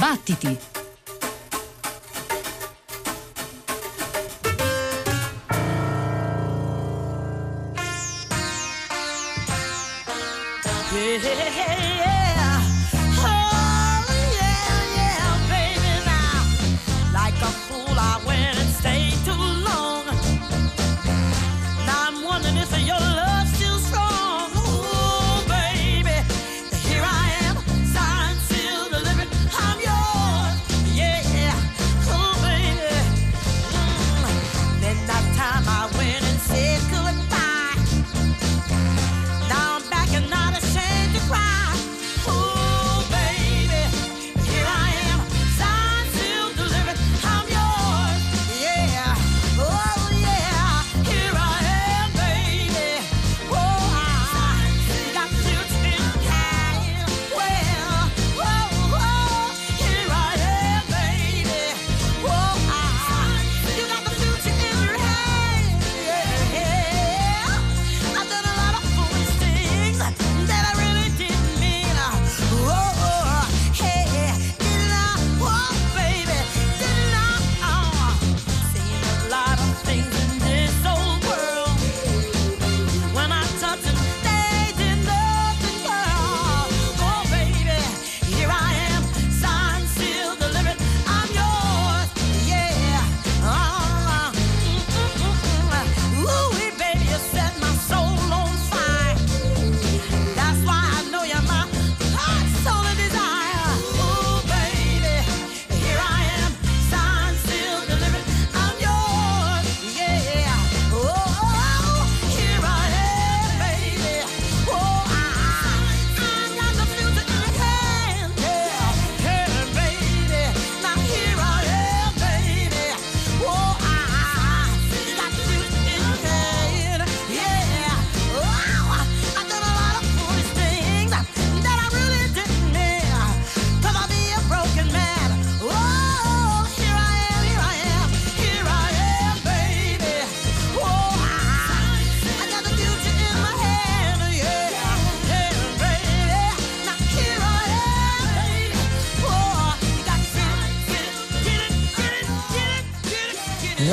Battiti!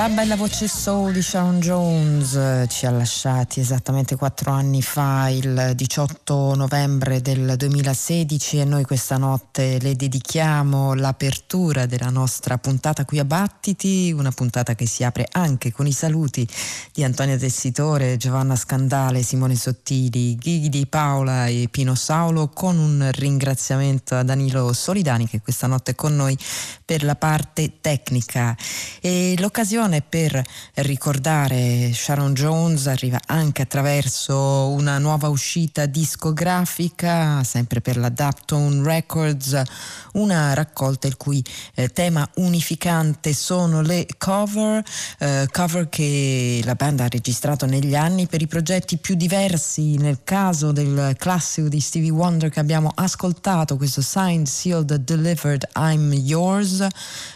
La bella voce soul di Sharon Jones eh, ci ha lasciati esattamente quattro anni fa, il 18 novembre del 2016 e noi questa notte le dedichiamo l'apertura della nostra puntata qui a Battiti, una puntata che si apre anche con i saluti di Antonia Tessitore, Giovanna Scandale, Simone Sottili, Ghighi di Paola e Pino Saulo con un ringraziamento a Danilo Solidani che questa notte è con noi per la parte tecnica. E l'occasione occasione per ricordare Sharon Jones arriva anche attraverso una nuova uscita discografica, sempre per la Daptone Records, una raccolta il cui eh, tema unificante sono le cover, eh, cover che la band ha registrato negli anni per i progetti più diversi, nel caso del classico di Stevie Wonder che abbiamo ascoltato, questo Signed, Sealed, Delivered, I'm Yours,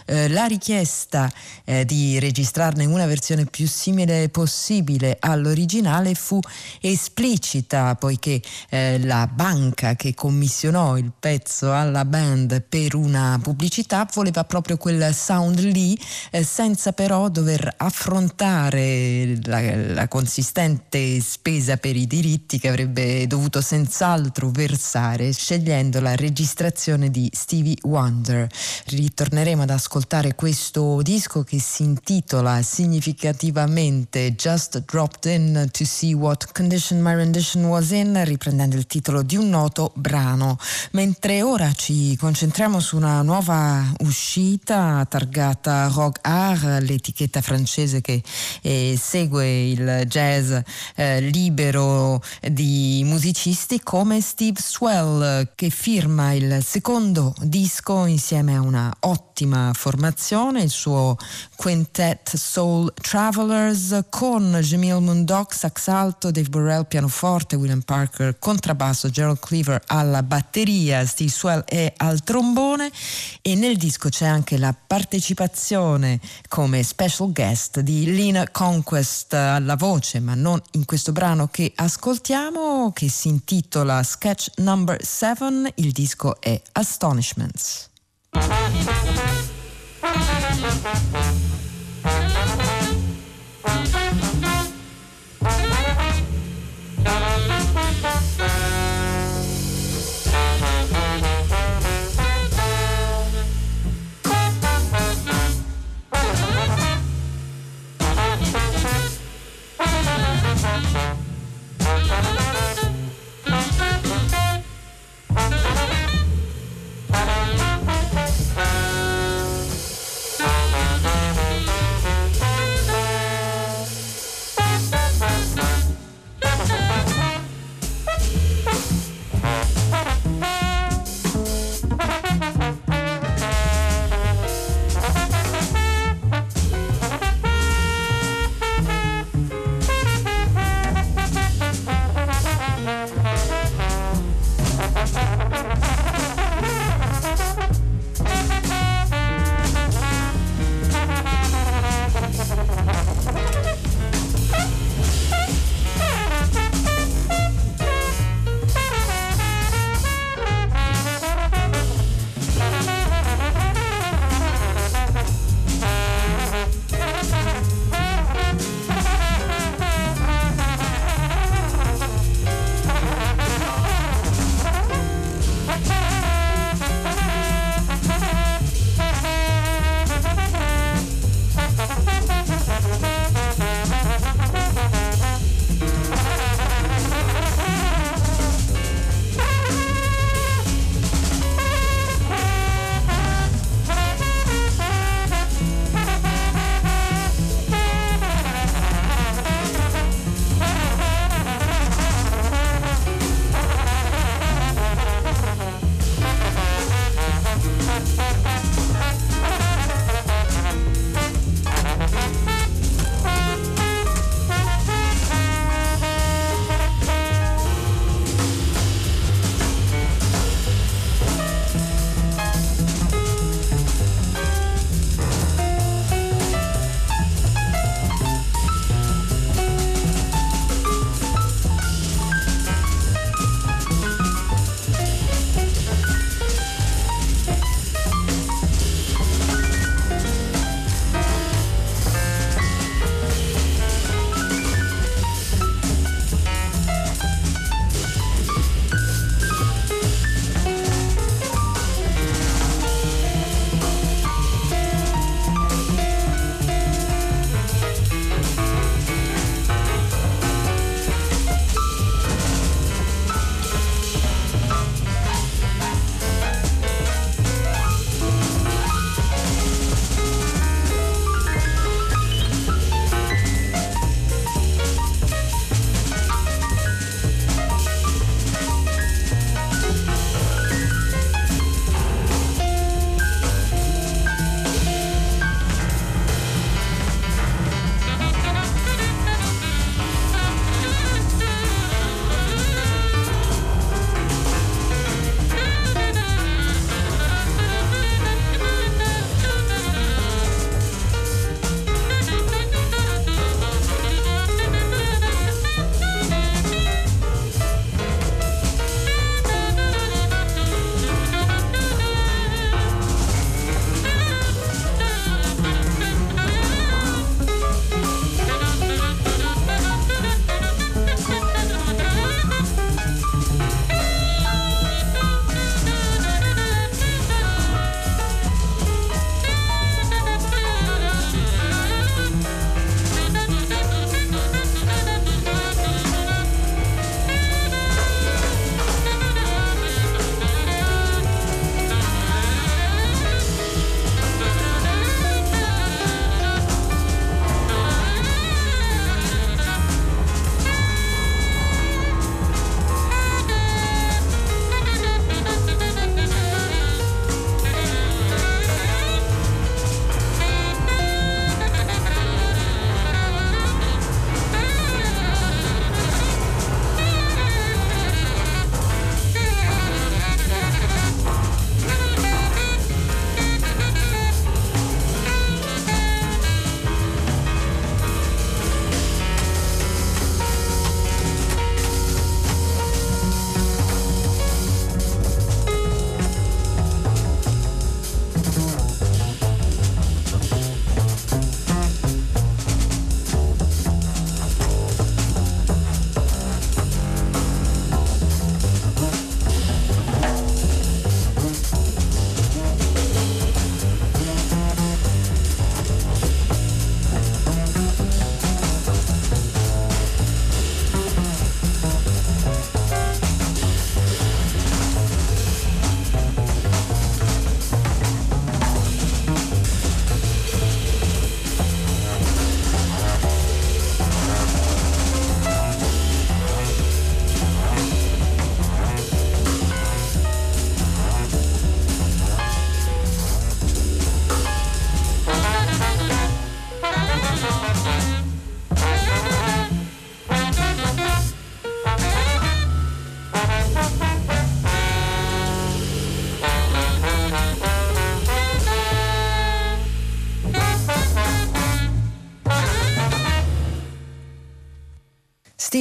eh, la richiesta eh, di registrare registrarne una versione più simile possibile all'originale fu esplicita poiché eh, la banca che commissionò il pezzo alla band per una pubblicità voleva proprio quel sound lì eh, senza però dover affrontare la, la consistente spesa per i diritti che avrebbe dovuto senz'altro versare scegliendo la registrazione di Stevie Wonder. Ritorneremo ad ascoltare questo disco che si intitola intitola significativamente Just Dropped In to See What Condition My Rendition Was In, riprendendo il titolo di un noto brano. Mentre ora ci concentriamo su una nuova uscita targata Rock Art, l'etichetta francese che eh, segue il jazz eh, libero di musicisti come Steve Swell che firma il secondo disco insieme a una ottima formazione, il suo quintet Soul Travelers con Jamil Mundock, sax alto, Dave Burrell pianoforte, William Parker contrabbasso, Gerald Cleaver alla batteria, Steve Swell e al trombone e nel disco c'è anche la partecipazione come special guest di Lina Conquest alla voce, ma non in questo brano che ascoltiamo che si intitola Sketch Number 7, il disco è Astonishments. Thank you. Thank you.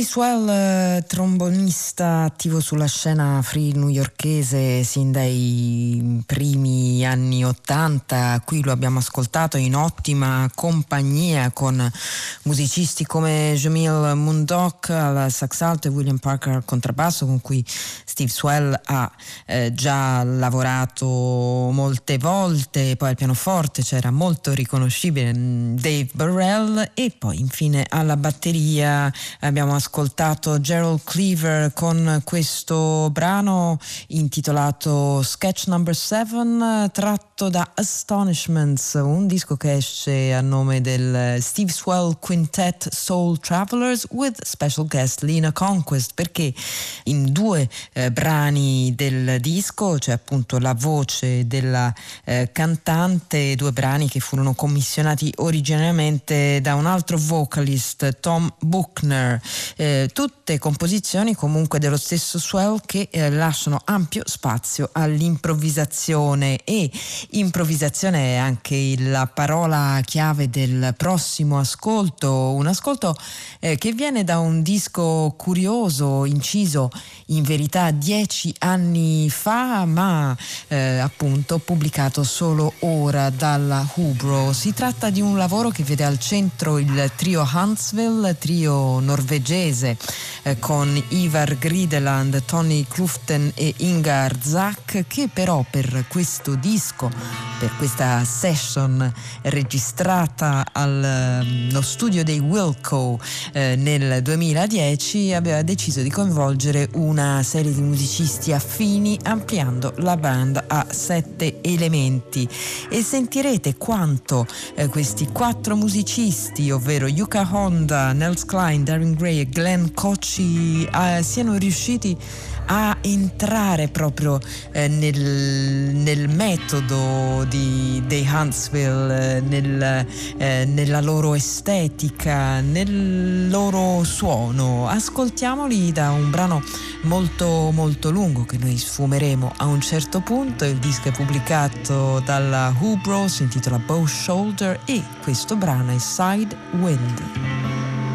Swell, trombonista attivo sulla scena free newyorkese sin dai primi anni Ottanta, qui lo abbiamo ascoltato in ottima compagnia con musicisti come Jamil Mundok al sax alto e William Parker al contrabbasso con cui Steve Swell ha eh, già lavorato molte volte, poi al pianoforte c'era molto riconoscibile mm, Dave Burrell. E poi infine alla batteria abbiamo ascoltato Gerald Cleaver con questo brano intitolato Sketch Number 7 tratto da Astonishments, un disco che esce a nome del Steve Swell Quintet Soul Travelers with special guest Lina Conquest perché in due eh, brani del disco c'è appunto la voce della eh, cantante, due brani che furono commissionati originariamente da un altro vocalist Tom Buchner eh, tutte composizioni comunque dello stesso Swell che eh, lasciano ampio spazio all'improvvisazione e improvvisazione è anche la parola chiave del prossimo ascolto, un ascolto eh, che viene da un disco curioso inciso in verità dieci anni fa ma eh, appunto pubblicato solo ora dalla Hubro. Si tratta di un lavoro che vede al centro il trio Huntsville, trio norvegese eh, con Ivar Grideland, Tony Kluften e Ingar Zack che però per questo disco, per questa session registrata allo mm, studio dei Wilco eh, nel 2010 aveva deciso di coinvolgere una serie di musicisti affini ampliando la band a sette elementi. E sentirete quanto eh, questi quattro musicisti ovvero Yuka Honda, Nels Klein, Darren Gray e Glenn Cocci eh, siano riusciti a entrare proprio eh, nel, nel, metodo di, dei Huntsville, eh, nel, eh, nella loro estetica, nel loro suono. Ascoltiamoli da un brano molto molto lungo che noi sfumeremo a un certo punto. Il disco è pubblicato dalla Hubro, si intitola Bow Shoulder e questo brano è Side Wind.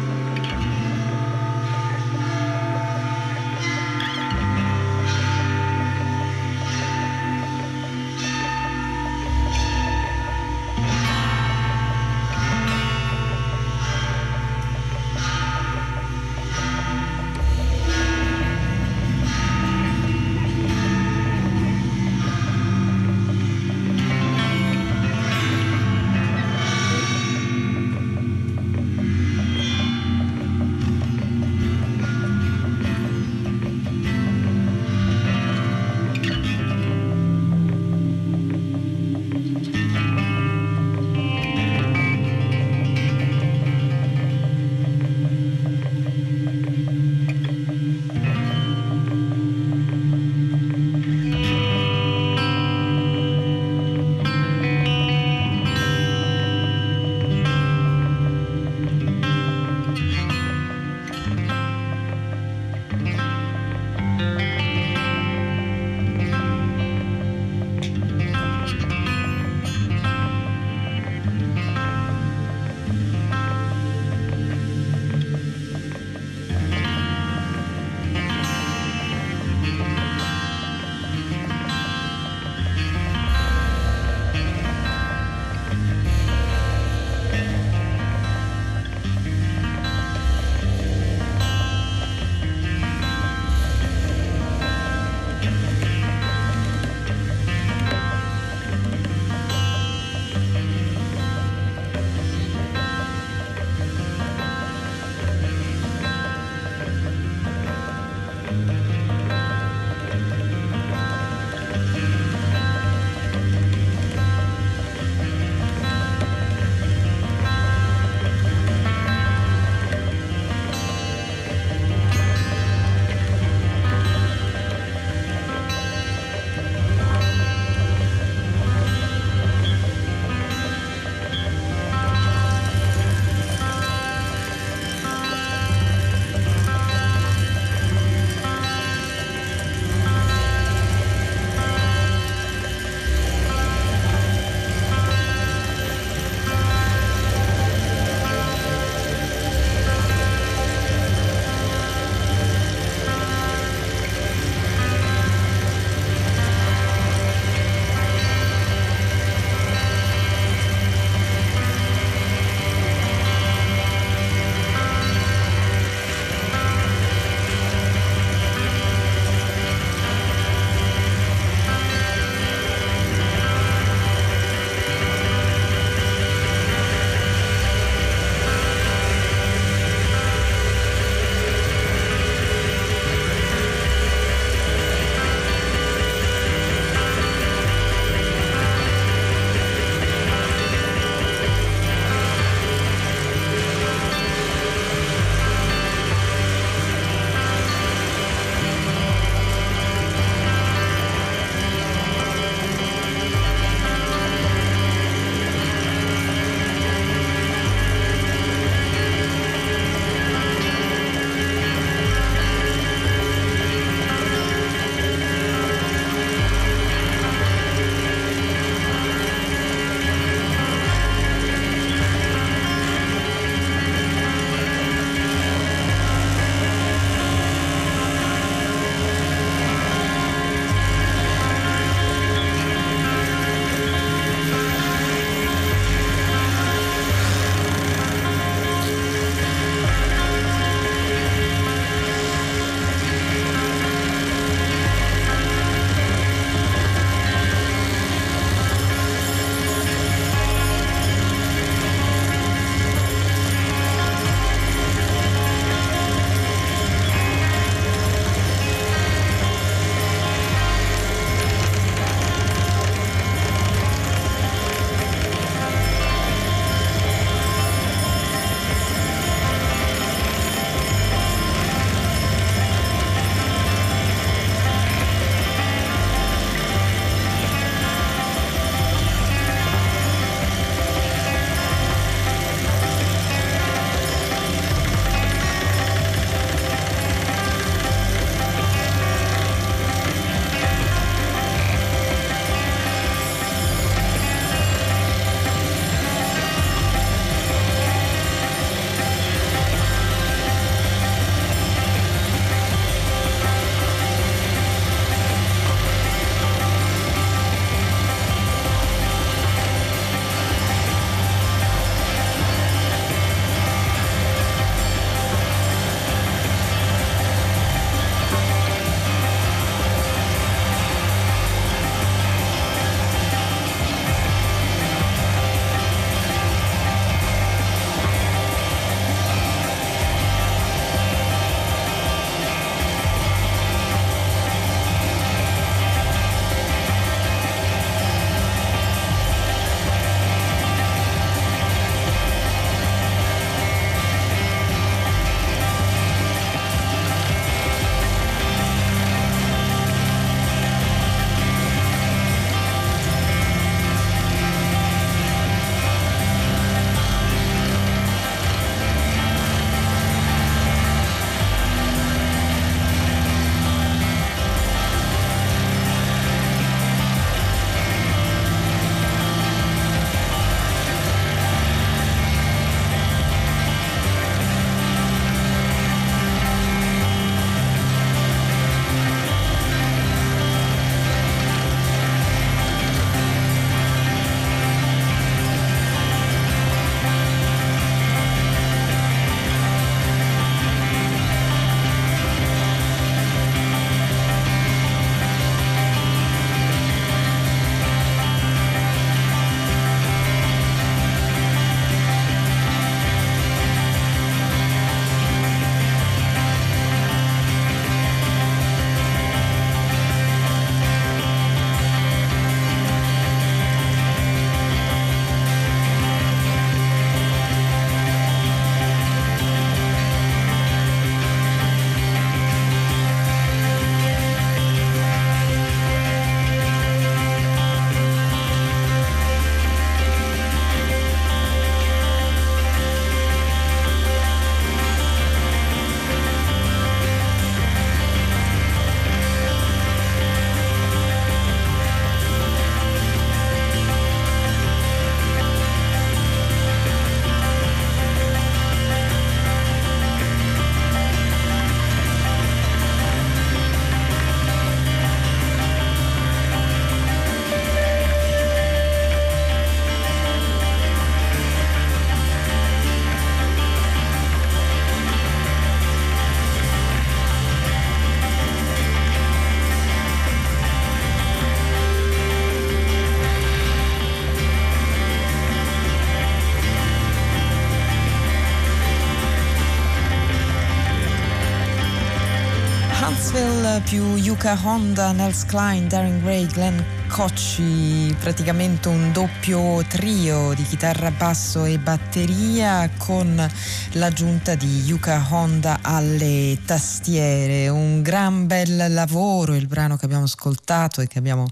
Più Yuka Honda, Nels Klein, Darren Gray, Glenn Cocci, praticamente un doppio trio di chitarra, basso e batteria con l'aggiunta di Yuka Honda alle tastiere. Un gran bel lavoro, il brano che abbiamo ascoltato e che abbiamo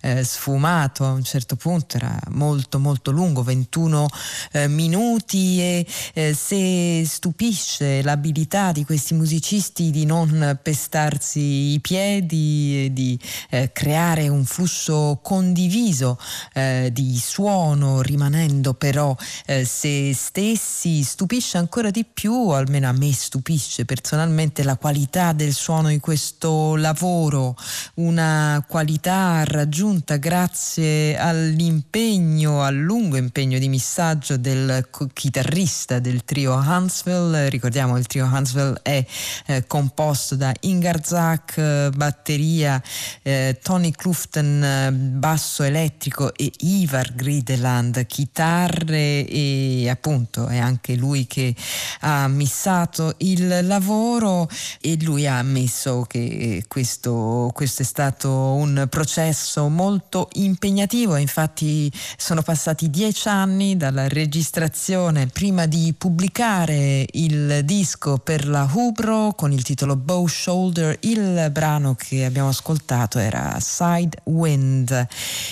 eh, sfumato a un certo punto era molto molto lungo, 21 eh, minuti e eh, se stupisce l'abilità di questi musicisti di non pestarsi i piedi e di eh, creare un flusso condiviso eh, di suono, rimanendo però eh, se stessi, stupisce ancora di più, almeno a me stupisce personalmente, la qualità del suono in questo lavoro, una qualità raggiunta grazie all'impegno, al lungo impegno di missaggio del chitarrista del trio Hanswell. Ricordiamo il trio Hanswell è eh, composto da Ingar Zak, eh, batteria, eh, Tony Clufton, basso elettrico e Ivar Grideland chitarre e appunto è anche lui che ha missato il lavoro e lui ha ammesso che questo, questo è stato un processo molto impegnativo. Infatti sono passati dieci anni dalla registrazione prima di pubblicare il disco per la Hubro con il titolo Bow Shoulder il brano che abbiamo ascoltato era Side Wind.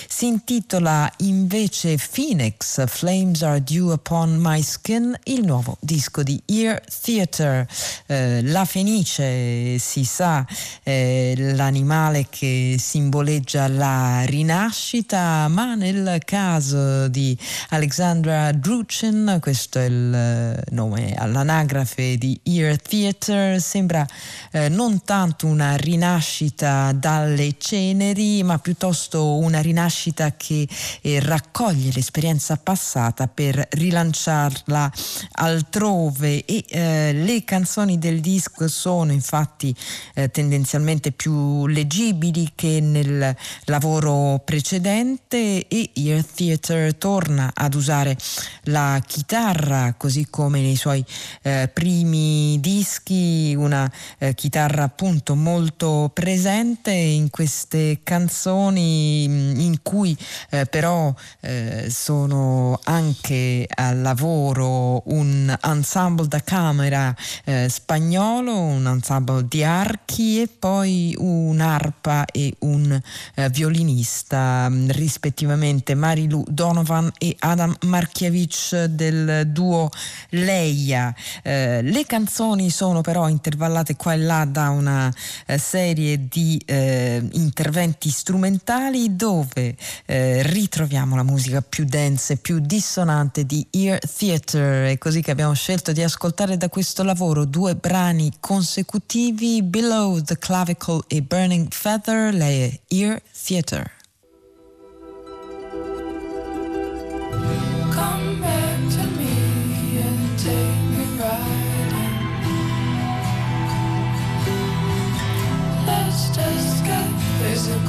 Si intitola invece Phoenix, Flames Are Due Upon My Skin, il nuovo disco di Ear Theater. Eh, la fenice, si sa, eh, l'animale che simboleggia la rinascita, ma nel caso di Alexandra Druchin, questo è il eh, nome all'anagrafe di Ear Theater, sembra eh, non tanto una rinascita dalle ceneri, ma piuttosto una rinascita che eh, raccoglie l'esperienza passata per rilanciarla altrove. E eh, le canzoni del disco sono infatti eh, tendenzialmente più leggibili che nel lavoro precedente e Ear Theater torna ad usare la chitarra così come nei suoi eh, primi dischi, una eh, chitarra appunto molto presente in queste canzoni in cui eh, però eh, sono anche al lavoro un ensemble da camera eh, spagnolo, un ensemble di archi e poi un'arpa e un eh, violinista rispettivamente Marilu Donovan e Adam Markiewicz del duo Leia. Eh, le canzoni sono però intervallate qua e là da una eh, serie di interventi strumentali dove eh, ritroviamo la musica più densa e più dissonante di Ear Theater. È così che abbiamo scelto di ascoltare da questo lavoro due brani consecutivi, Below the Clavicle e Burning Feather, lei è Ear Theater. is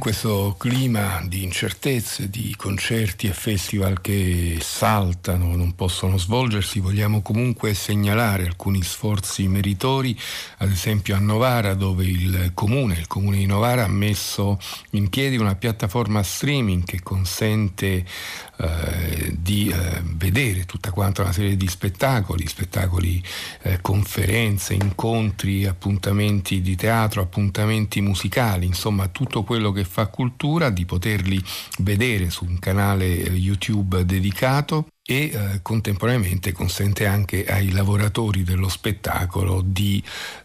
questo clima di incertezze, di concerti e festival che saltano, non possono svolgersi, vogliamo comunque segnalare alcuni sforzi meritori, ad esempio a Novara dove il comune, il comune di Novara ha messo in piedi una piattaforma streaming che consente eh, di eh, vedere tutta quanta una serie di spettacoli, spettacoli, eh, conferenze, incontri, appuntamenti di teatro, appuntamenti musicali, insomma tutto quello che fa cultura, di poterli vedere su un canale eh, YouTube dedicato e eh, contemporaneamente consente anche ai lavoratori dello spettacolo di,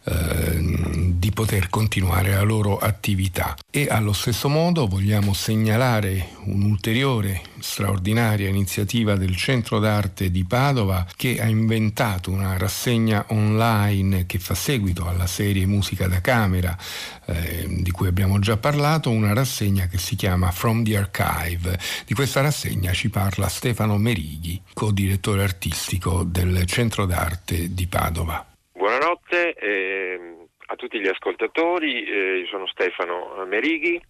eh, di, poter continuare la loro attività. E allo stesso modo vogliamo segnalare un'ulteriore straordinaria iniziativa del Centro d'Arte di Padova che ha inventato una rassegna online che fa seguito alla serie Musica da Camera eh, di cui abbiamo già parlato, una rassegna che si chiama From the Archive. Di questa rassegna ci parla Stefano Merighi, co-direttore artistico del Centro d'Arte di Padova. Buonanotte eh, a tutti gli ascoltatori, eh, io sono Stefano Merighi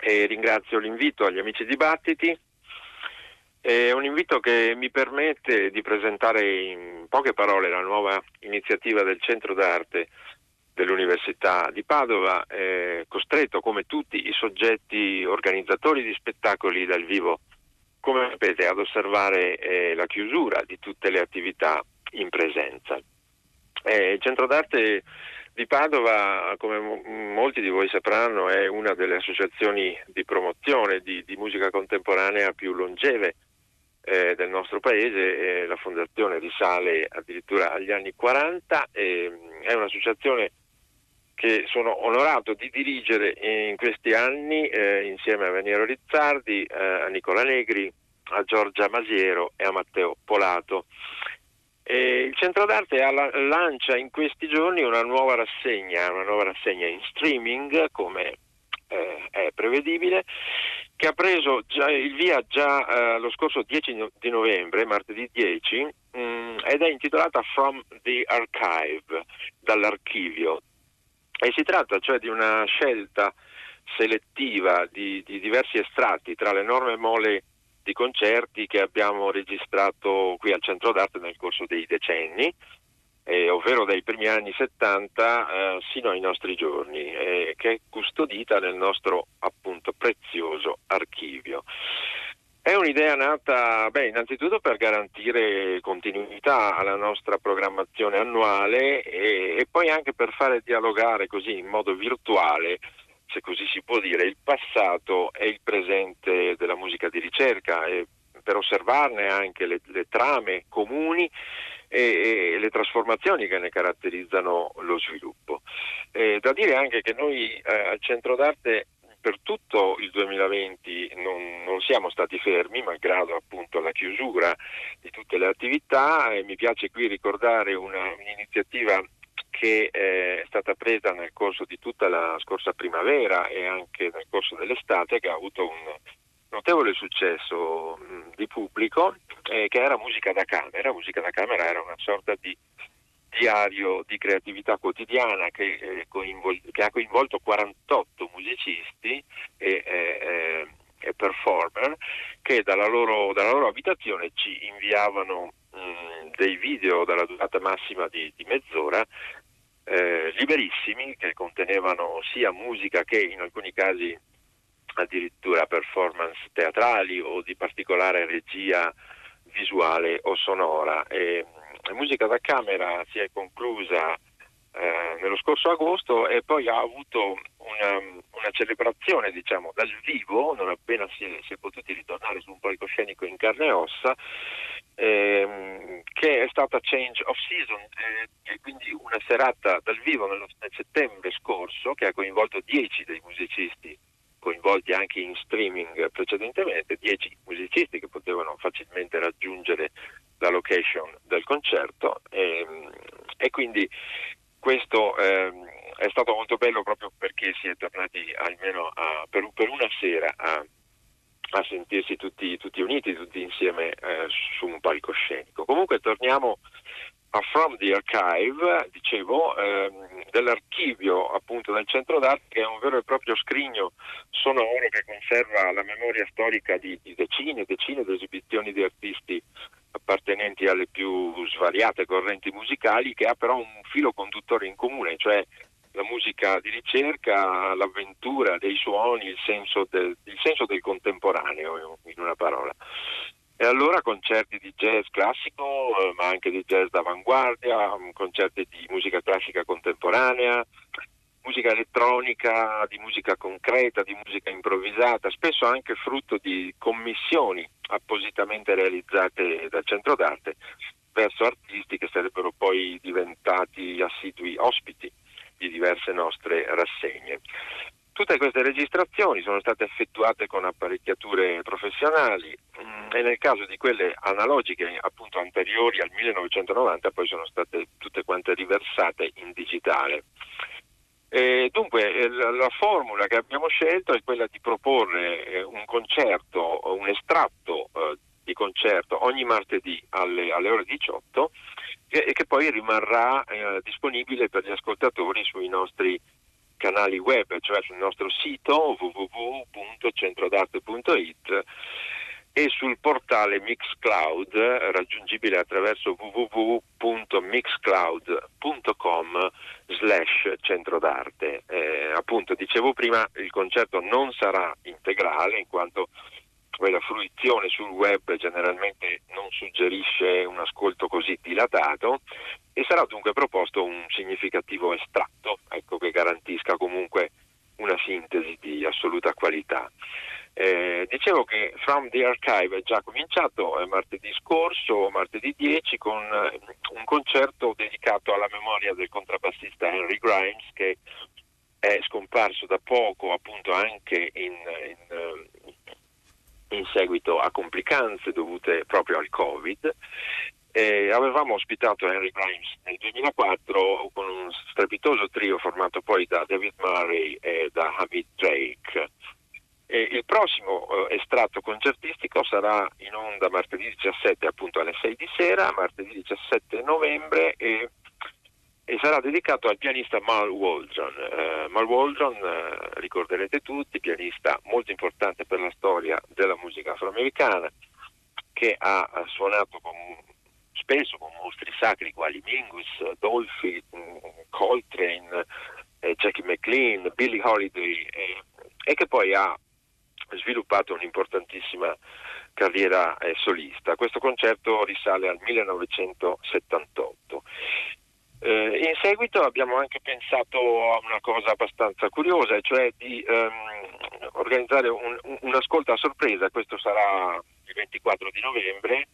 e ringrazio l'invito agli amici dibattiti. È un invito che mi permette di presentare in poche parole la nuova iniziativa del Centro d'Arte dell'Università di Padova, eh, costretto come tutti i soggetti organizzatori di spettacoli dal vivo, come sapete, ad osservare eh, la chiusura di tutte le attività in presenza. Eh, il Centro d'Arte di Padova, come m- molti di voi sapranno, è una delle associazioni di promozione di, di musica contemporanea più longeve eh, del nostro paese. la fondazione risale addirittura agli anni 40. è un'associazione che sono onorato di dirigere in questi anni eh, insieme a Vaniero Rizzardi, eh, a Nicola Negri, a Giorgia Masiero e a Matteo Polato. E il Centro d'Arte alla, lancia in questi giorni una nuova rassegna, una nuova rassegna in streaming, come eh, è prevedibile, che ha preso già, il via già eh, lo scorso 10 di novembre, martedì 10, mh, mm, ed è intitolata From the Archive, dall'archivio. E si tratta cioè di una scelta selettiva di, di diversi estratti tra l'enorme mole di concerti che abbiamo registrato qui al Centro d'Arte nel corso dei decenni eh, ovvero dai primi anni 70 eh, sino ai nostri giorni, eh, che è custodita nel nostro appunto prezioso archivio. È un'idea nata, beh, innanzitutto per garantire continuità alla nostra programmazione annuale e, e poi anche per fare dialogare così in modo virtuale se così si può dire, il passato e il presente della musica di ricerca e per osservarne anche le, le trame comuni e, e, le trasformazioni che ne caratterizzano lo sviluppo. Eh, da dire anche che noi eh, al Centro d'Arte per tutto il 2020 non, non, siamo stati fermi, malgrado appunto la chiusura di tutte le attività e mi piace qui ricordare una, un'iniziativa che eh, è stata presa nel corso di tutta la scorsa primavera e anche nel corso dell'estate che ha avuto un notevole successo di pubblico eh, che era musica da camera. Musica da camera era una sorta di diario di creatività quotidiana che, eh, coinvol- che ha coinvolto 48 musicisti e, eh, e performer che dalla loro, dalla loro, abitazione ci inviavano mh, dei video dalla durata massima di, di mezz'ora eh, liberissimi che contenevano sia musica che in alcuni casi addirittura performance teatrali o di particolare regia visuale o sonora. E, la musica da camera si è conclusa eh, nello scorso agosto e poi ha avuto una, una celebrazione diciamo, dal vivo, non appena si è, si è, potuti ritornare su un palcoscenico in carne e ossa, ehm, che è stata Change of Season, eh, quindi una serata dal vivo nello, nel settembre scorso che ha coinvolto 10 dei musicisti coinvolti anche in streaming precedentemente, 10 musicisti che potevano facilmente raggiungere la location del concerto e, e quindi questo eh, è stato molto bello proprio perché si è tornati almeno a, per, per, una sera a, a sentirsi tutti, tutti, uniti, tutti insieme eh, su un palcoscenico. Comunque torniamo a From the Archive, dicevo, ehm, dell'archivio appunto del centro d'arte che è un vero e proprio scrigno sonoro che conserva la memoria storica di, di decine e decine di esibizioni di artisti appartenenti alle più svariate correnti musicali che ha però un filo conduttore in comune, cioè la musica di ricerca, l'avventura dei suoni, il senso del, il senso del contemporaneo in una parola. E allora concerti di jazz classico, eh, ma anche di jazz d'avanguardia, concerti di musica classica contemporanea, musica elettronica, di musica concreta, di musica improvvisata, spesso anche frutto di commissioni appositamente realizzate dal centro d'arte verso artisti che sarebbero poi diventati assidui ospiti di diverse nostre rassegne. Tutte queste registrazioni sono state effettuate con apparecchiature professionali mm, e nel caso di quelle analogiche appunto anteriori al 1990 poi sono state tutte quante riversate in digitale. E dunque la formula che abbiamo scelto è quella di proporre eh, un concerto, un estratto eh, di concerto ogni martedì alle, alle ore 18 e, che poi rimarrà eh, disponibile per gli ascoltatori sui nostri canali web, cioè sul nostro sito www.centrodarte.it e sul portale Mixcloud raggiungibile attraverso www.mixcloud.com slash centro d'arte. Eh, appunto dicevo prima il concerto non sarà integrale in quanto la fruizione sul web generalmente non suggerisce un ascolto così dilatato e sarà dunque proposto un significativo estratto ecco, che garantisca comunque una sintesi di assoluta qualità. Eh, dicevo che From the Archive è già cominciato eh, martedì scorso, martedì 10, con eh, un concerto dedicato alla memoria del contrabbassista Henry Grimes che è scomparso da poco appunto anche in, in, eh, in seguito a complicanze dovute proprio al Covid avevamo ospitato Henry Grimes nel 2004 con un strepitoso trio formato poi da David Murray e da Hamid Drake. E il prossimo eh, estratto concertistico sarà in onda martedì 17 appunto alle 6 di sera, martedì 17 novembre e, e sarà dedicato al pianista Mal Waldron. Eh, Mal Waldron, eh, ricorderete tutti, pianista molto importante per la storia della musica afroamericana, che ha suonato con spesso con mostri sacri quali Mingus, Dolphy, mm, Coltrane, eh, Jackie McLean, Billie Holiday eh, e che poi ha sviluppato un'importantissima carriera eh, solista. Questo concerto risale al 1978. Eh, in seguito abbiamo anche pensato a una cosa abbastanza curiosa, cioè di ehm, organizzare un, un, ascolto a sorpresa, questo sarà il 24 di novembre,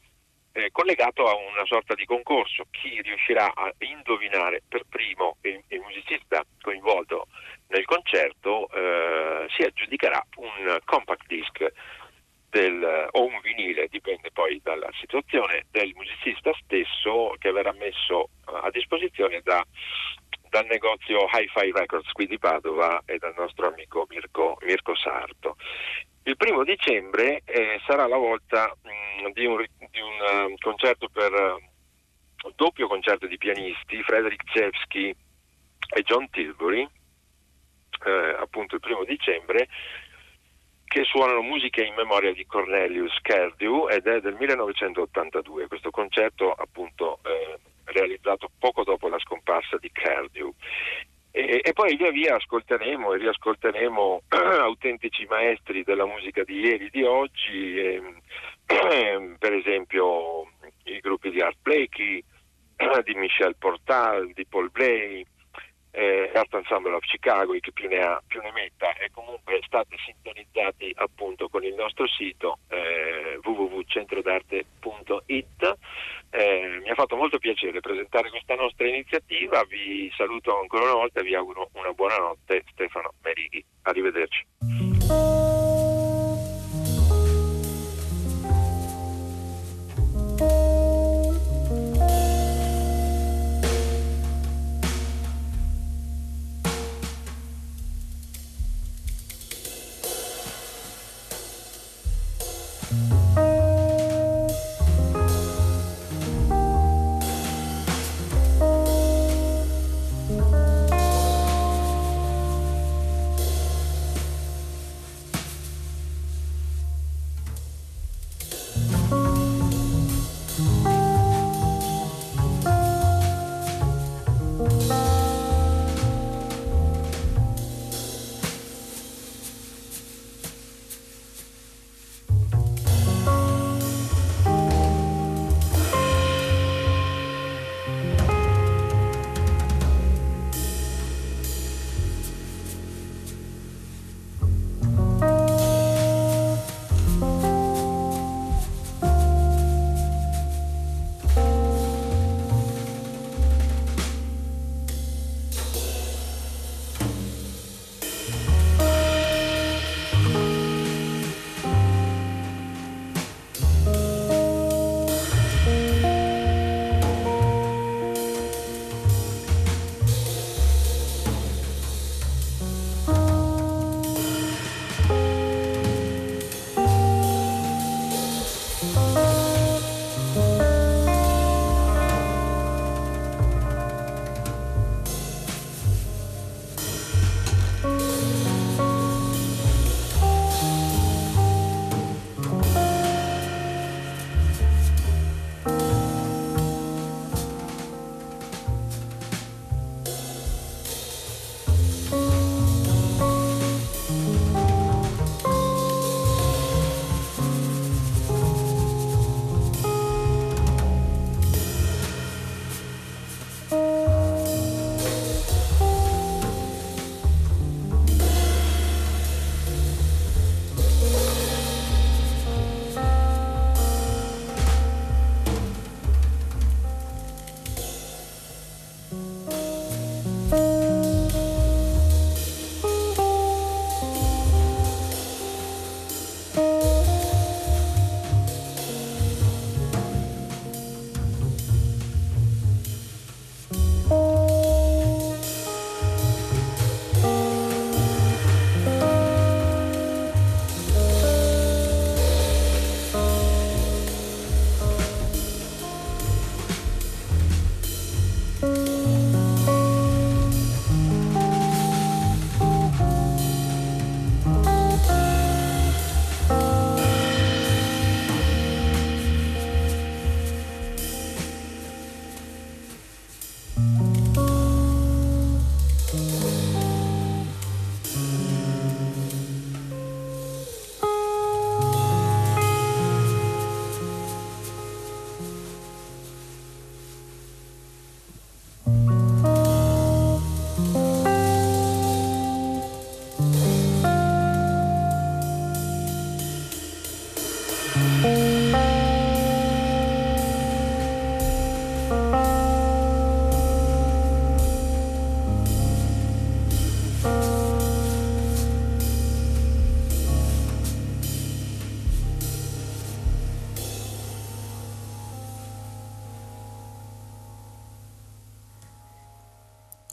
eh, collegato a una sorta di concorso. Chi riuscirà a indovinare per primo il, il musicista coinvolto nel concerto eh, si aggiudicherà un compact disc del, o un vinile, dipende poi dalla situazione, del musicista stesso che verrà messo a disposizione da, dal negozio Hi-Fi Records qui di Padova e dal nostro amico Mirko, Mirko Sarto. Il primo dicembre eh, sarà la volta mh, mm, di un, di un uh, concerto per uh, doppio concerto di pianisti, Frederick Chevsky e John Tilbury, eh, appunto il primo dicembre, che suonano musiche in memoria di Cornelius Kerdew ed è del 1982. Questo concerto appunto eh, realizzato poco dopo la scomparsa di Kerdew. E, e, poi via via ascolteremo e riascolteremo autentici maestri della musica di ieri e di oggi, e, per esempio i gruppi di Art Blakey, di Michel Portal, di Paul Blay, eh, Art Ensemble of Chicago, chi più ne ha più ne metta e comunque state sintonizzati appunto con il nostro sito eh, www.centrodarte.it eh, mi ha fatto molto piacere presentare questa nostra iniziativa. Vi saluto ancora una volta e vi auguro una buona notte Stefano Merighi. Arrivederci you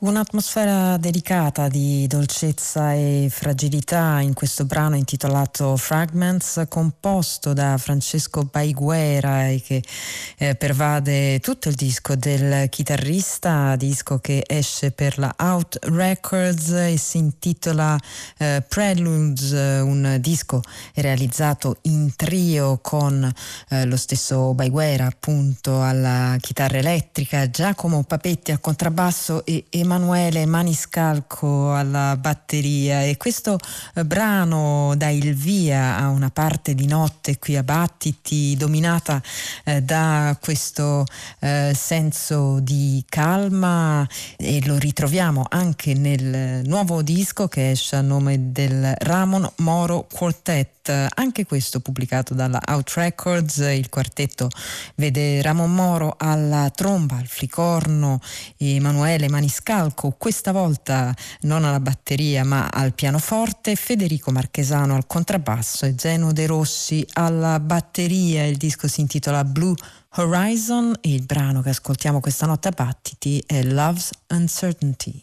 Un'atmosfera delicata di dolcezza e fragilità in questo brano intitolato Fragments, composto da Francesco Baiguera e che eh, pervade tutto il disco del chitarrista, disco che esce per la Out Records e si intitola eh, Preludes, un disco realizzato in trio con eh, lo stesso Baiguera appunto alla chitarra elettrica, Giacomo Papetti al contrabbasso e Emanuele Maniscalco alla batteria e questo eh, brano dà il via a una parte di notte qui a Battiti dominata eh, da questo eh, senso di calma e lo ritroviamo anche nel nuovo disco che esce a nome del Ramon Moro Quartet anche questo pubblicato dalla Out Records. Il quartetto vede Ramon Moro alla tromba, al flicorno, Emanuele Maniscalco, questa volta non alla batteria ma al pianoforte, Federico Marchesano al contrabbasso e Zeno De Rossi alla batteria. Il disco si intitola Blue Horizon e il brano che ascoltiamo questa notte a battiti è Love's Uncertainty.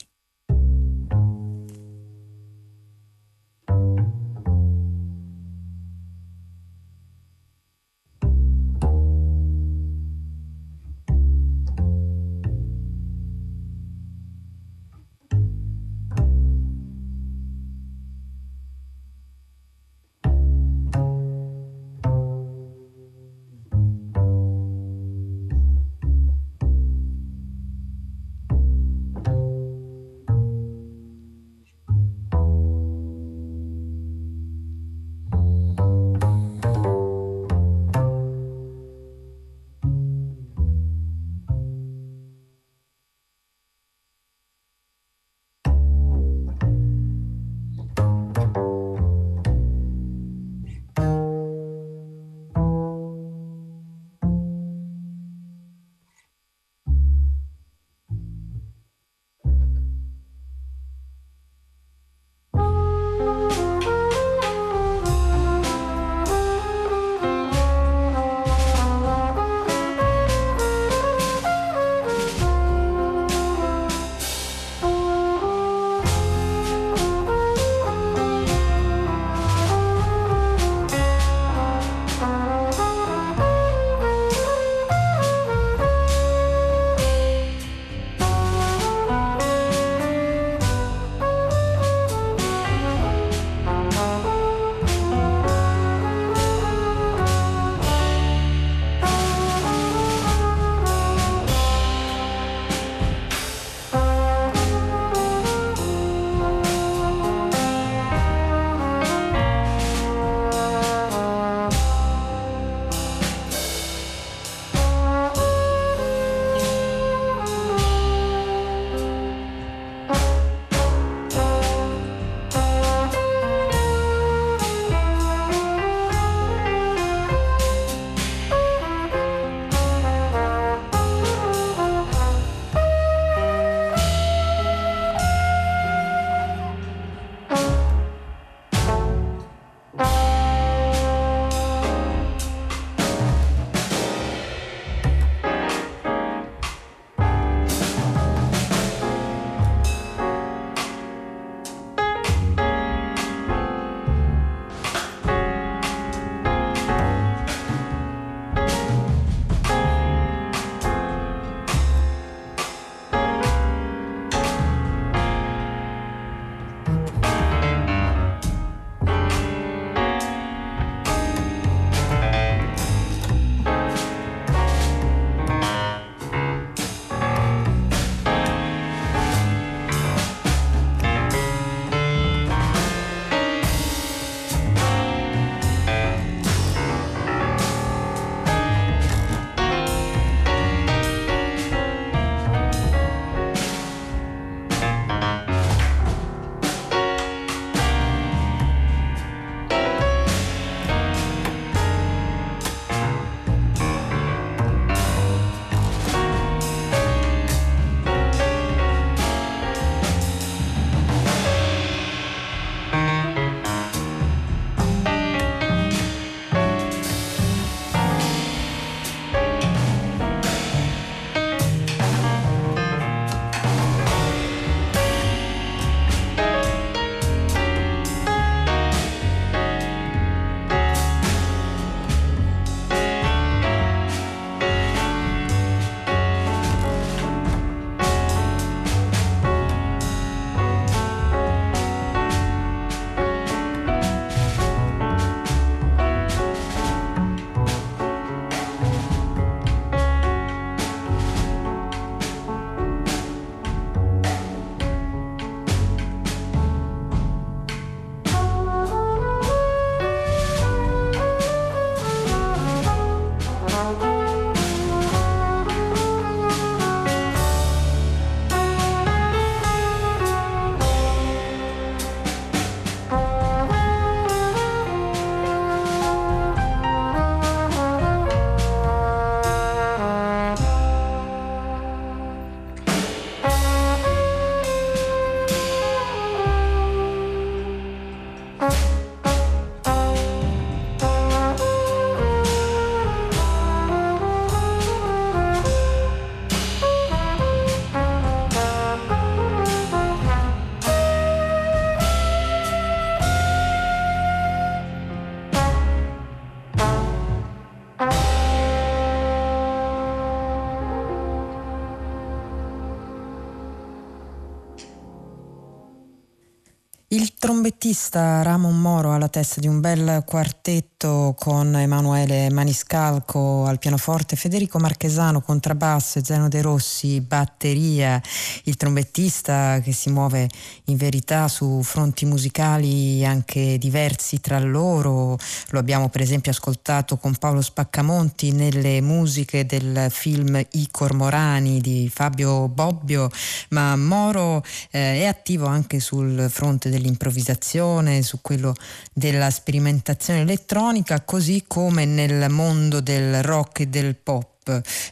Trombettista Ramon Moro alla testa di un bel quartetto con Emanuele Maniscalco al pianoforte, Federico Marchesano contrabbasso e Zeno De Rossi batteria, il trombettista che si muove in verità su fronti musicali anche diversi tra loro, lo abbiamo per esempio ascoltato con Paolo Spaccamonti nelle musiche del film I Cormorani di Fabio Bobbio, ma Moro eh, è attivo anche sul fronte dell'improvvisazione dell'improvvisazione, su quello della sperimentazione elettronica, così come nel mondo del rock e del pop.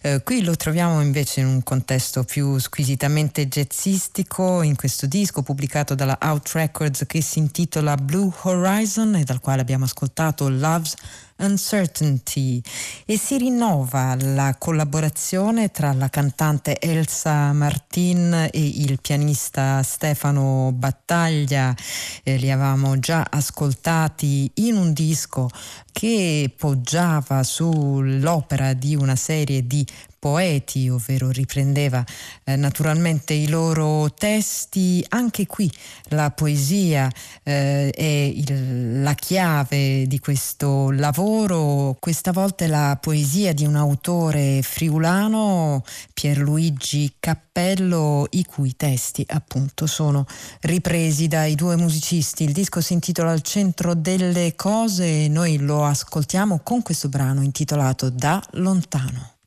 Eh, qui lo troviamo invece in un contesto più squisitamente jazzistico in questo disco pubblicato dalla Out Records che si intitola Blue Horizon e dal quale abbiamo ascoltato Love's Uncertainty e si rinnova la collaborazione tra la cantante Elsa Martin e il pianista Stefano Battaglia. Eh, li avevamo già ascoltati in un disco che poggiava sull'opera di una serie di poeti, ovvero riprendeva eh, naturalmente i loro testi. Anche qui la poesia eh, è il, la chiave di questo lavoro, questa volta è la poesia di un autore friulano, Pierluigi Cappello, i cui testi appunto sono ripresi dai due musicisti. Il disco si intitola Al centro delle cose e noi lo ascoltiamo con questo brano intitolato Da lontano.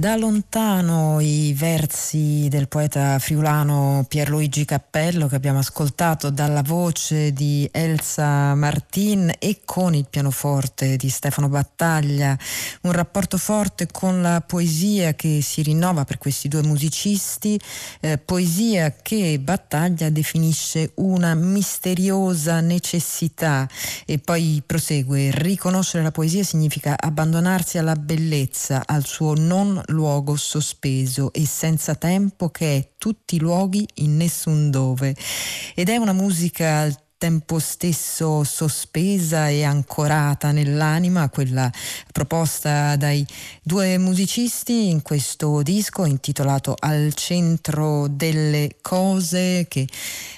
Da lontano i versi del poeta friulano Pierluigi Cappello che abbiamo ascoltato dalla voce di Elsa Martin e con il pianoforte di Stefano Battaglia, un rapporto forte con la poesia che si rinnova per questi due musicisti, eh, poesia che Battaglia definisce una misteriosa necessità. E poi prosegue, riconoscere la poesia significa abbandonarsi alla bellezza, al suo non luogo sospeso e senza tempo che è tutti i luoghi in nessun dove. Ed è una musica tempo stesso sospesa e ancorata nell'anima, quella proposta dai due musicisti in questo disco intitolato Al centro delle cose che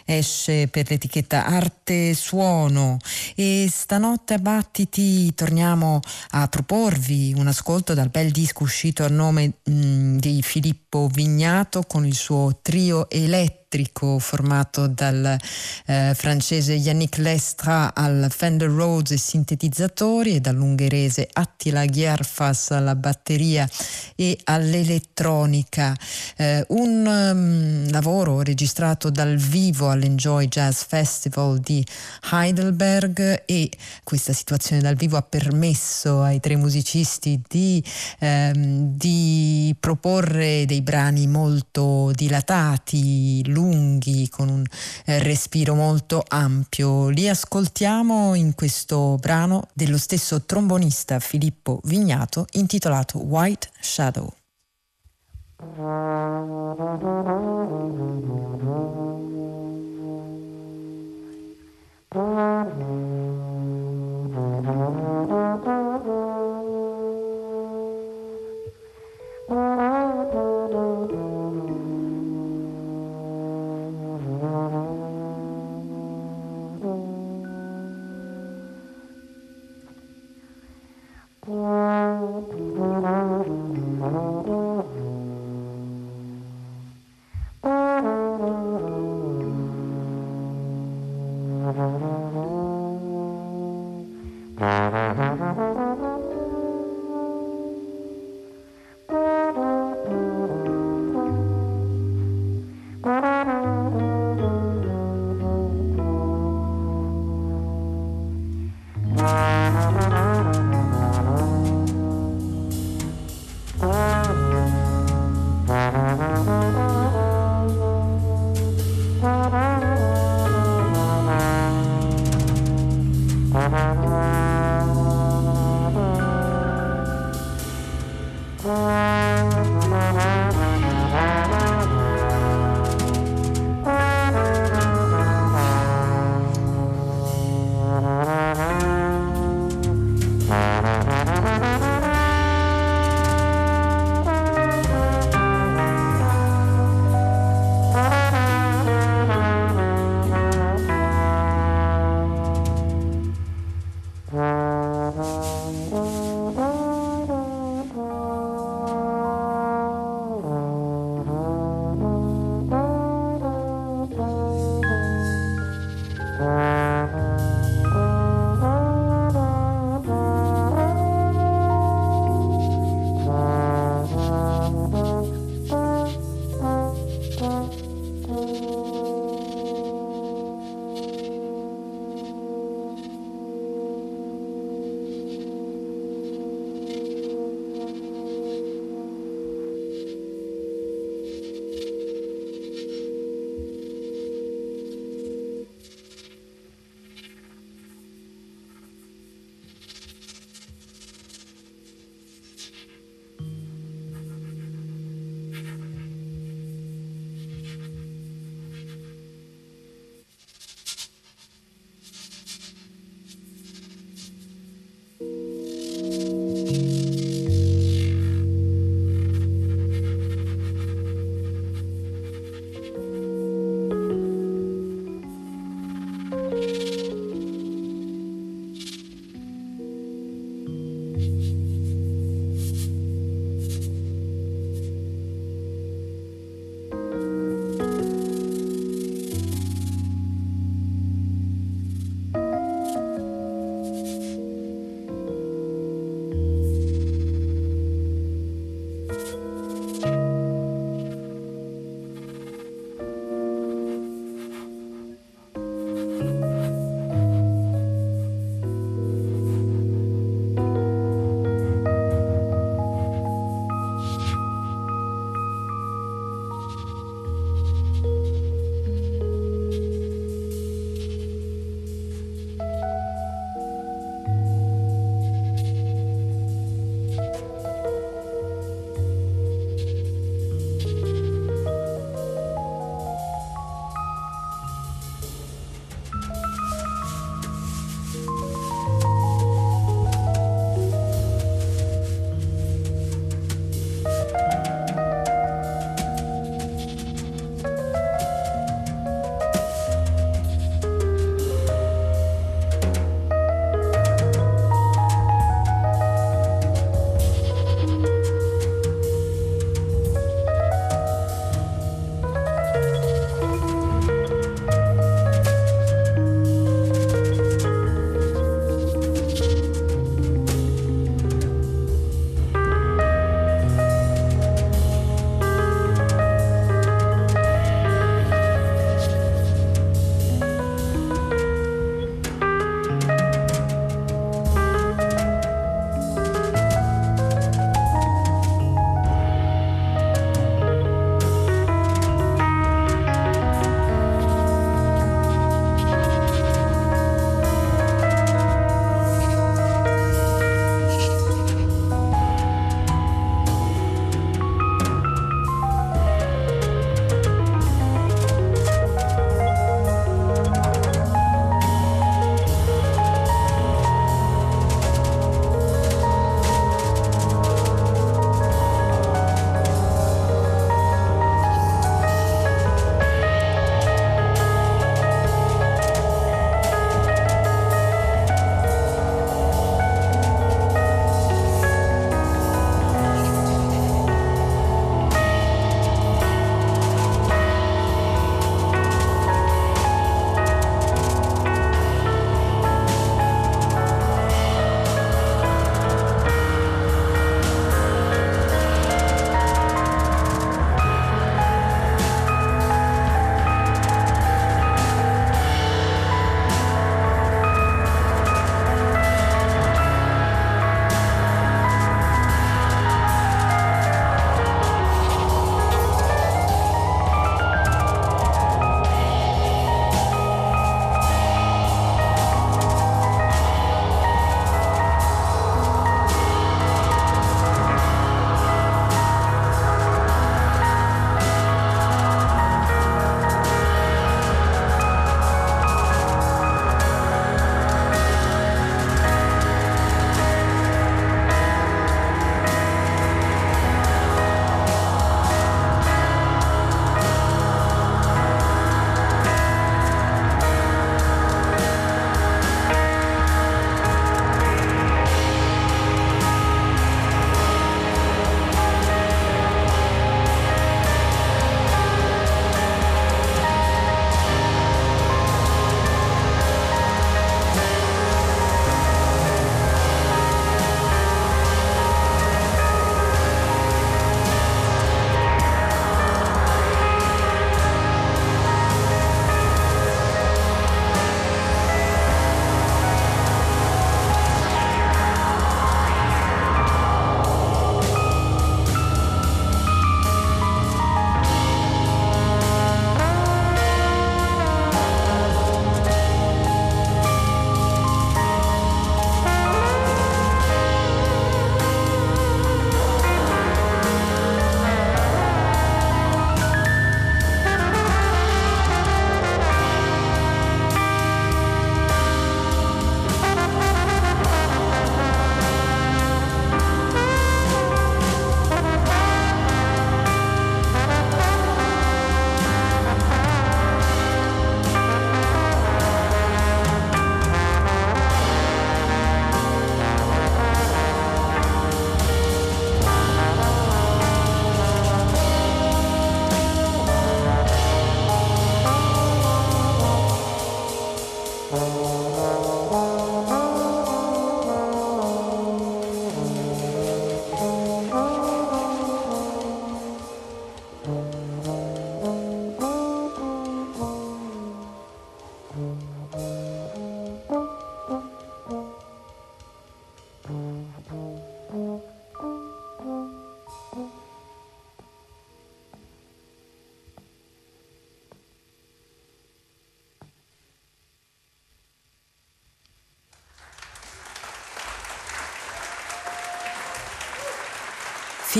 esce per l'etichetta Arte Suono. E stanotte a Battiti torniamo a proporvi un ascolto dal bel disco uscito a nome mh, di Filippo Vignato con il suo trio elettrico formato dal eh, francese Yannick Lestra al Fender Rhodes e sintetizzatori e dall'ungherese Attila Gierfas alla batteria e all'elettronica. Eh, un um, lavoro registrato dal vivo all'Enjoy Jazz Festival di Heidelberg e questa situazione dal vivo ha permesso ai tre musicisti di, ehm, di proporre dei brani molto dilatati, lunghi, con un eh, respiro molto ampio. Li ascoltiamo in questo brano dello stesso trombonista Filippo Vignato intitolato White Shadow. Thank you. Música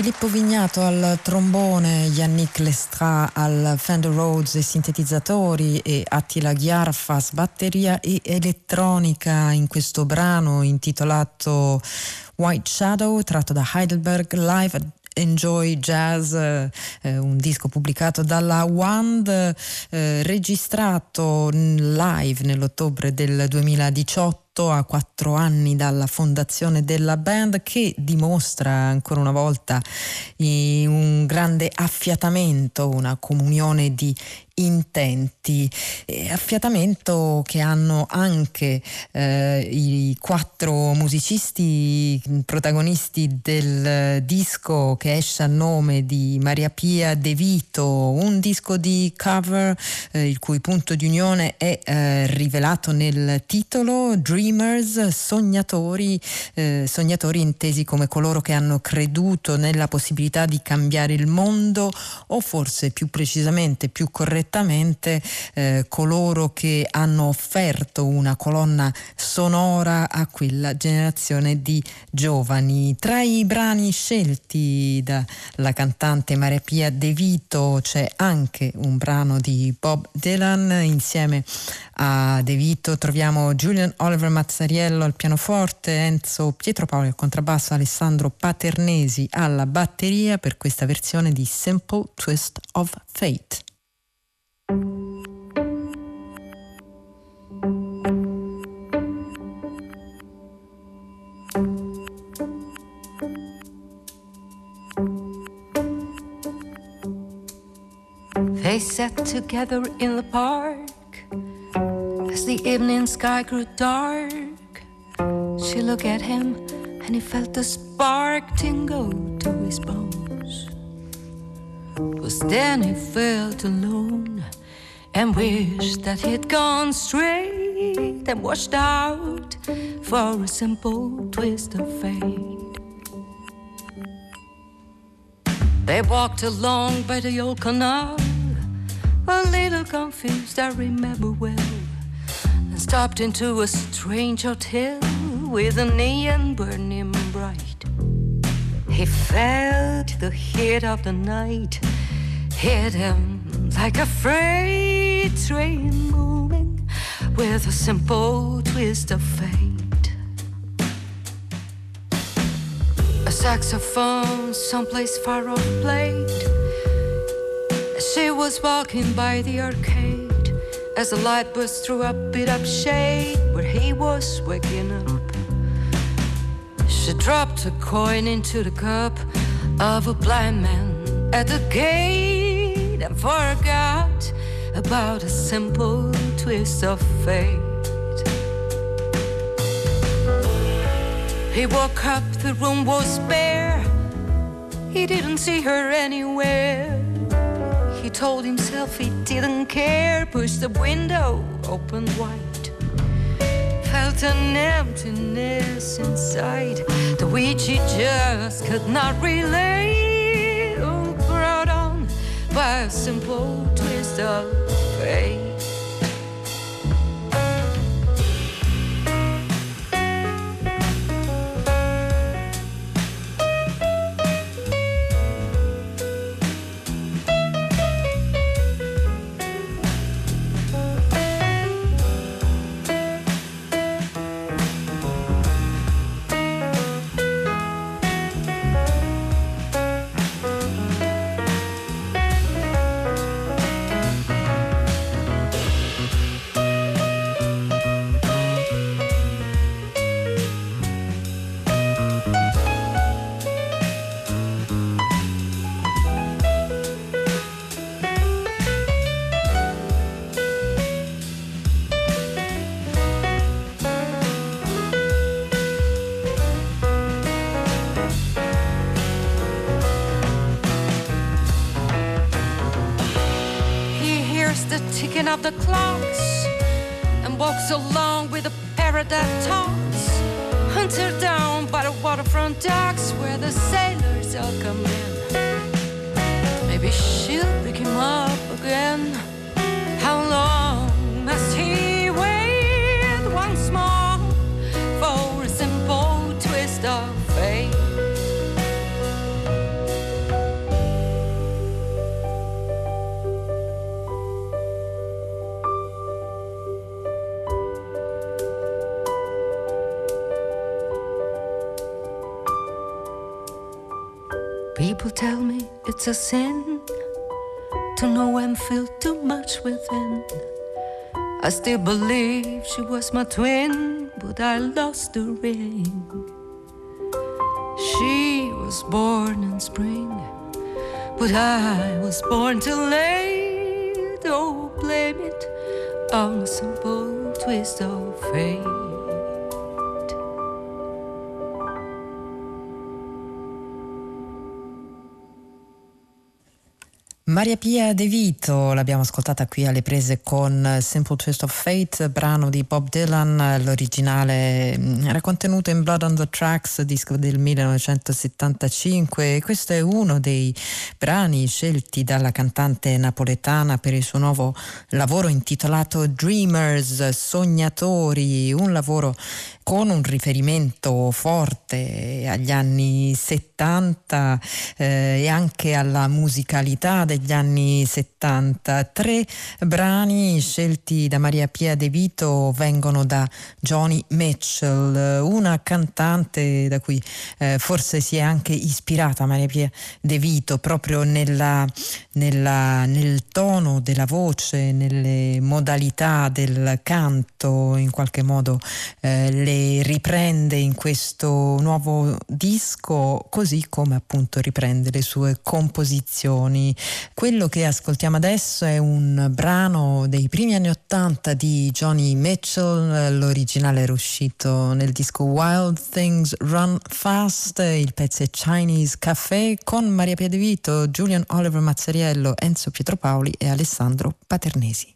Filippo Vignato al trombone, Yannick Lestra al Fender Rhodes e sintetizzatori e Attila Ghiarfas batteria e elettronica in questo brano intitolato White Shadow tratto da Heidelberg Live Enjoy Jazz, eh, un disco pubblicato dalla Wand, eh, registrato live nell'ottobre del 2018 a quattro anni dalla fondazione della band che dimostra ancora una volta un grande affiatamento, una comunione di intenti, e affiatamento che hanno anche eh, i quattro musicisti protagonisti del disco che esce a nome di Maria Pia De Vito, un disco di cover eh, il cui punto di unione è eh, rivelato nel titolo Dreamers, sognatori, eh, sognatori intesi come coloro che hanno creduto nella possibilità di cambiare il mondo o forse più precisamente, più correttamente eh, coloro che hanno offerto una colonna sonora a quella generazione di giovani. Tra i brani scelti dalla cantante Maria Pia De Vito c'è anche un brano di Bob Dylan insieme a De Vito troviamo Julian Oliver Mazzariello al pianoforte, Enzo Pietro Paolo al contrabbasso, Alessandro Paternesi alla batteria per questa versione di Simple Twist of Fate. They sat together in the park as the evening sky grew dark. She looked at him and he felt the spark tingle to his bones. It was then he felt alone and wished that he'd gone straight and washed out for a simple twist of fate. They walked along by the old canal, a little confused, I remember well, stopped into a strange hotel with a neon burning bright. He felt the heat of the night hit him like a freight train moving with a simple twist of fate. A saxophone someplace far off played. She was walking by the arcade as the light burst through a bit of shade where he was waking up. She dropped a coin into the cup of a blind man at the gate and forgot about a simple twist of fate. He woke up, the room was bare. He didn't see her anywhere. Told himself he didn't care, pushed the window open wide. Felt an emptiness inside, the which he just could not relate oh, by a simple twist of fate. I still believe she was my twin, but I lost the ring. She was born in spring, but I was born too late. Oh, blame it on a simple twist of fate. Maria Pia De Vito, l'abbiamo ascoltata qui alle prese con Simple Twist of Fate, brano di Bob Dylan, l'originale mm, era contenuto in Blood on the Tracks, disco del 1975. Questo è uno dei brani scelti dalla cantante napoletana per il suo nuovo lavoro intitolato Dreamers, Sognatori, un lavoro con un riferimento forte agli anni 70 eh, e anche alla musicalità degli anni 70. Tre brani scelti da Maria Pia De Vito vengono da Johnny Mitchell, una cantante da cui eh, forse si è anche ispirata Maria Pia De Vito proprio nella, nella, nel tono della voce, nelle modalità del canto, in qualche modo eh, le riprende in questo nuovo disco, così come appunto riprende le sue composizioni. Quello che ascoltiamo adesso è un brano dei primi anni Ottanta di Johnny Mitchell, l'originale era uscito nel disco Wild Things Run Fast, il pezzo è Chinese Café con Maria Piedevito, Julian Oliver Mazzariello, Enzo Pietropaoli e Alessandro Paternesi.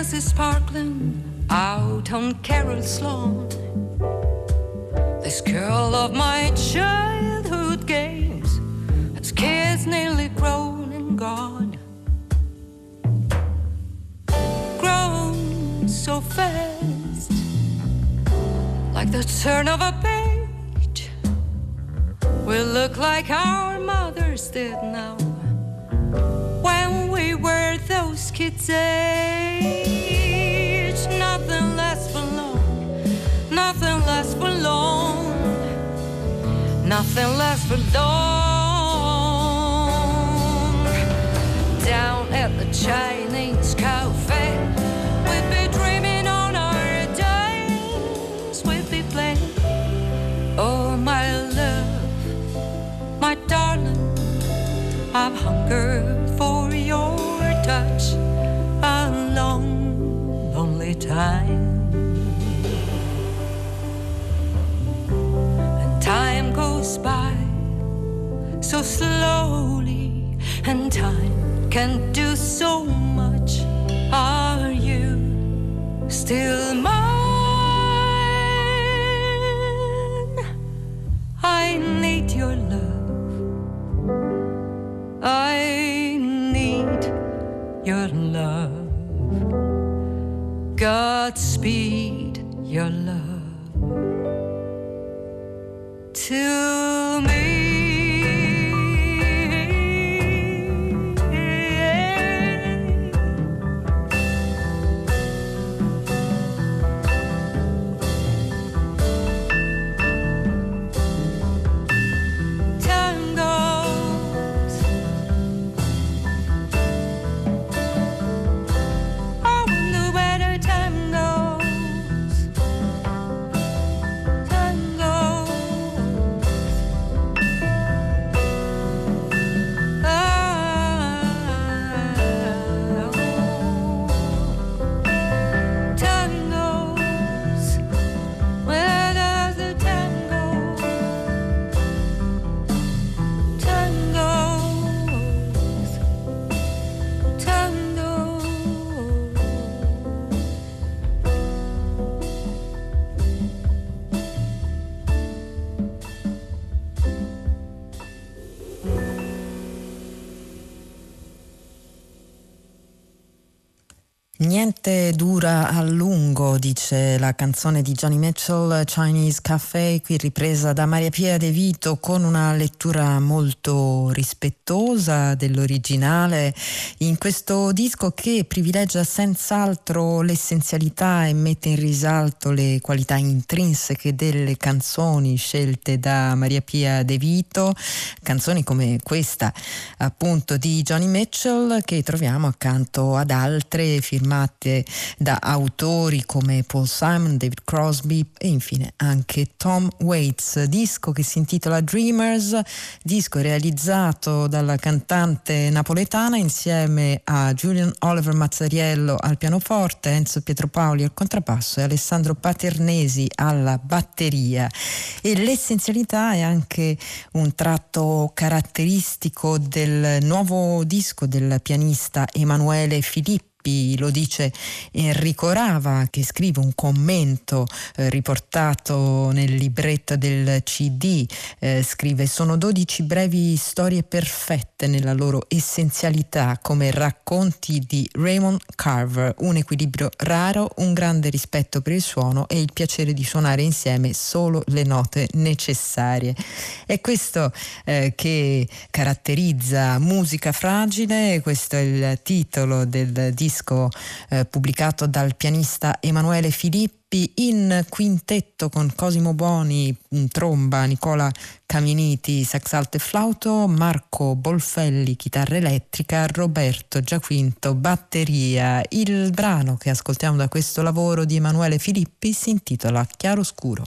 Is sparkling out on Carol's lawn. This girl of my for long. Down at the Chinese so slowly, and time can do so much. Are you still mine? I need your love. I need your love. Godspeed your love to dura a lungo, dice la canzone di Johnny Mitchell, Chinese Cafe, qui ripresa da Maria Pia De Vito con una lettura molto rispettosa dell'originale in questo disco che privilegia senz'altro l'essenzialità e mette in risalto le qualità intrinseche delle canzoni scelte da Maria Pia De Vito, canzoni come questa appunto di Johnny Mitchell che troviamo accanto ad altre firmate da autori come Paul Simon, David Crosby e infine anche Tom Waits, disco che si intitola Dreamers, disco realizzato dalla cantante napoletana insieme a Julian Oliver Mazzariello al pianoforte, Enzo Pietropaoli al contrappasso e Alessandro Paternesi alla batteria. E l'essenzialità è anche un tratto caratteristico del nuovo disco del pianista Emanuele Filippi Filippi, lo dice Enrico Rava che scrive un commento eh, riportato nel libretto del CD, eh, scrive sono 12 brevi storie perfette nella loro essenzialità come racconti di Raymond Carver, un equilibrio raro, un grande rispetto per il suono e il piacere di suonare insieme solo le note necessarie. È questo eh, che caratterizza Musica Fragile, questo è il titolo del disco disco eh, pubblicato dal pianista Emanuele Filippi in quintetto con Cosimo Boni, tromba, Nicola Caminiti, sax alto e flauto, Marco Bolfelli, chitarra elettrica, Roberto Giaquinto, batteria. Il brano che ascoltiamo da questo lavoro di Emanuele Filippi si intitola Chiaroscuro.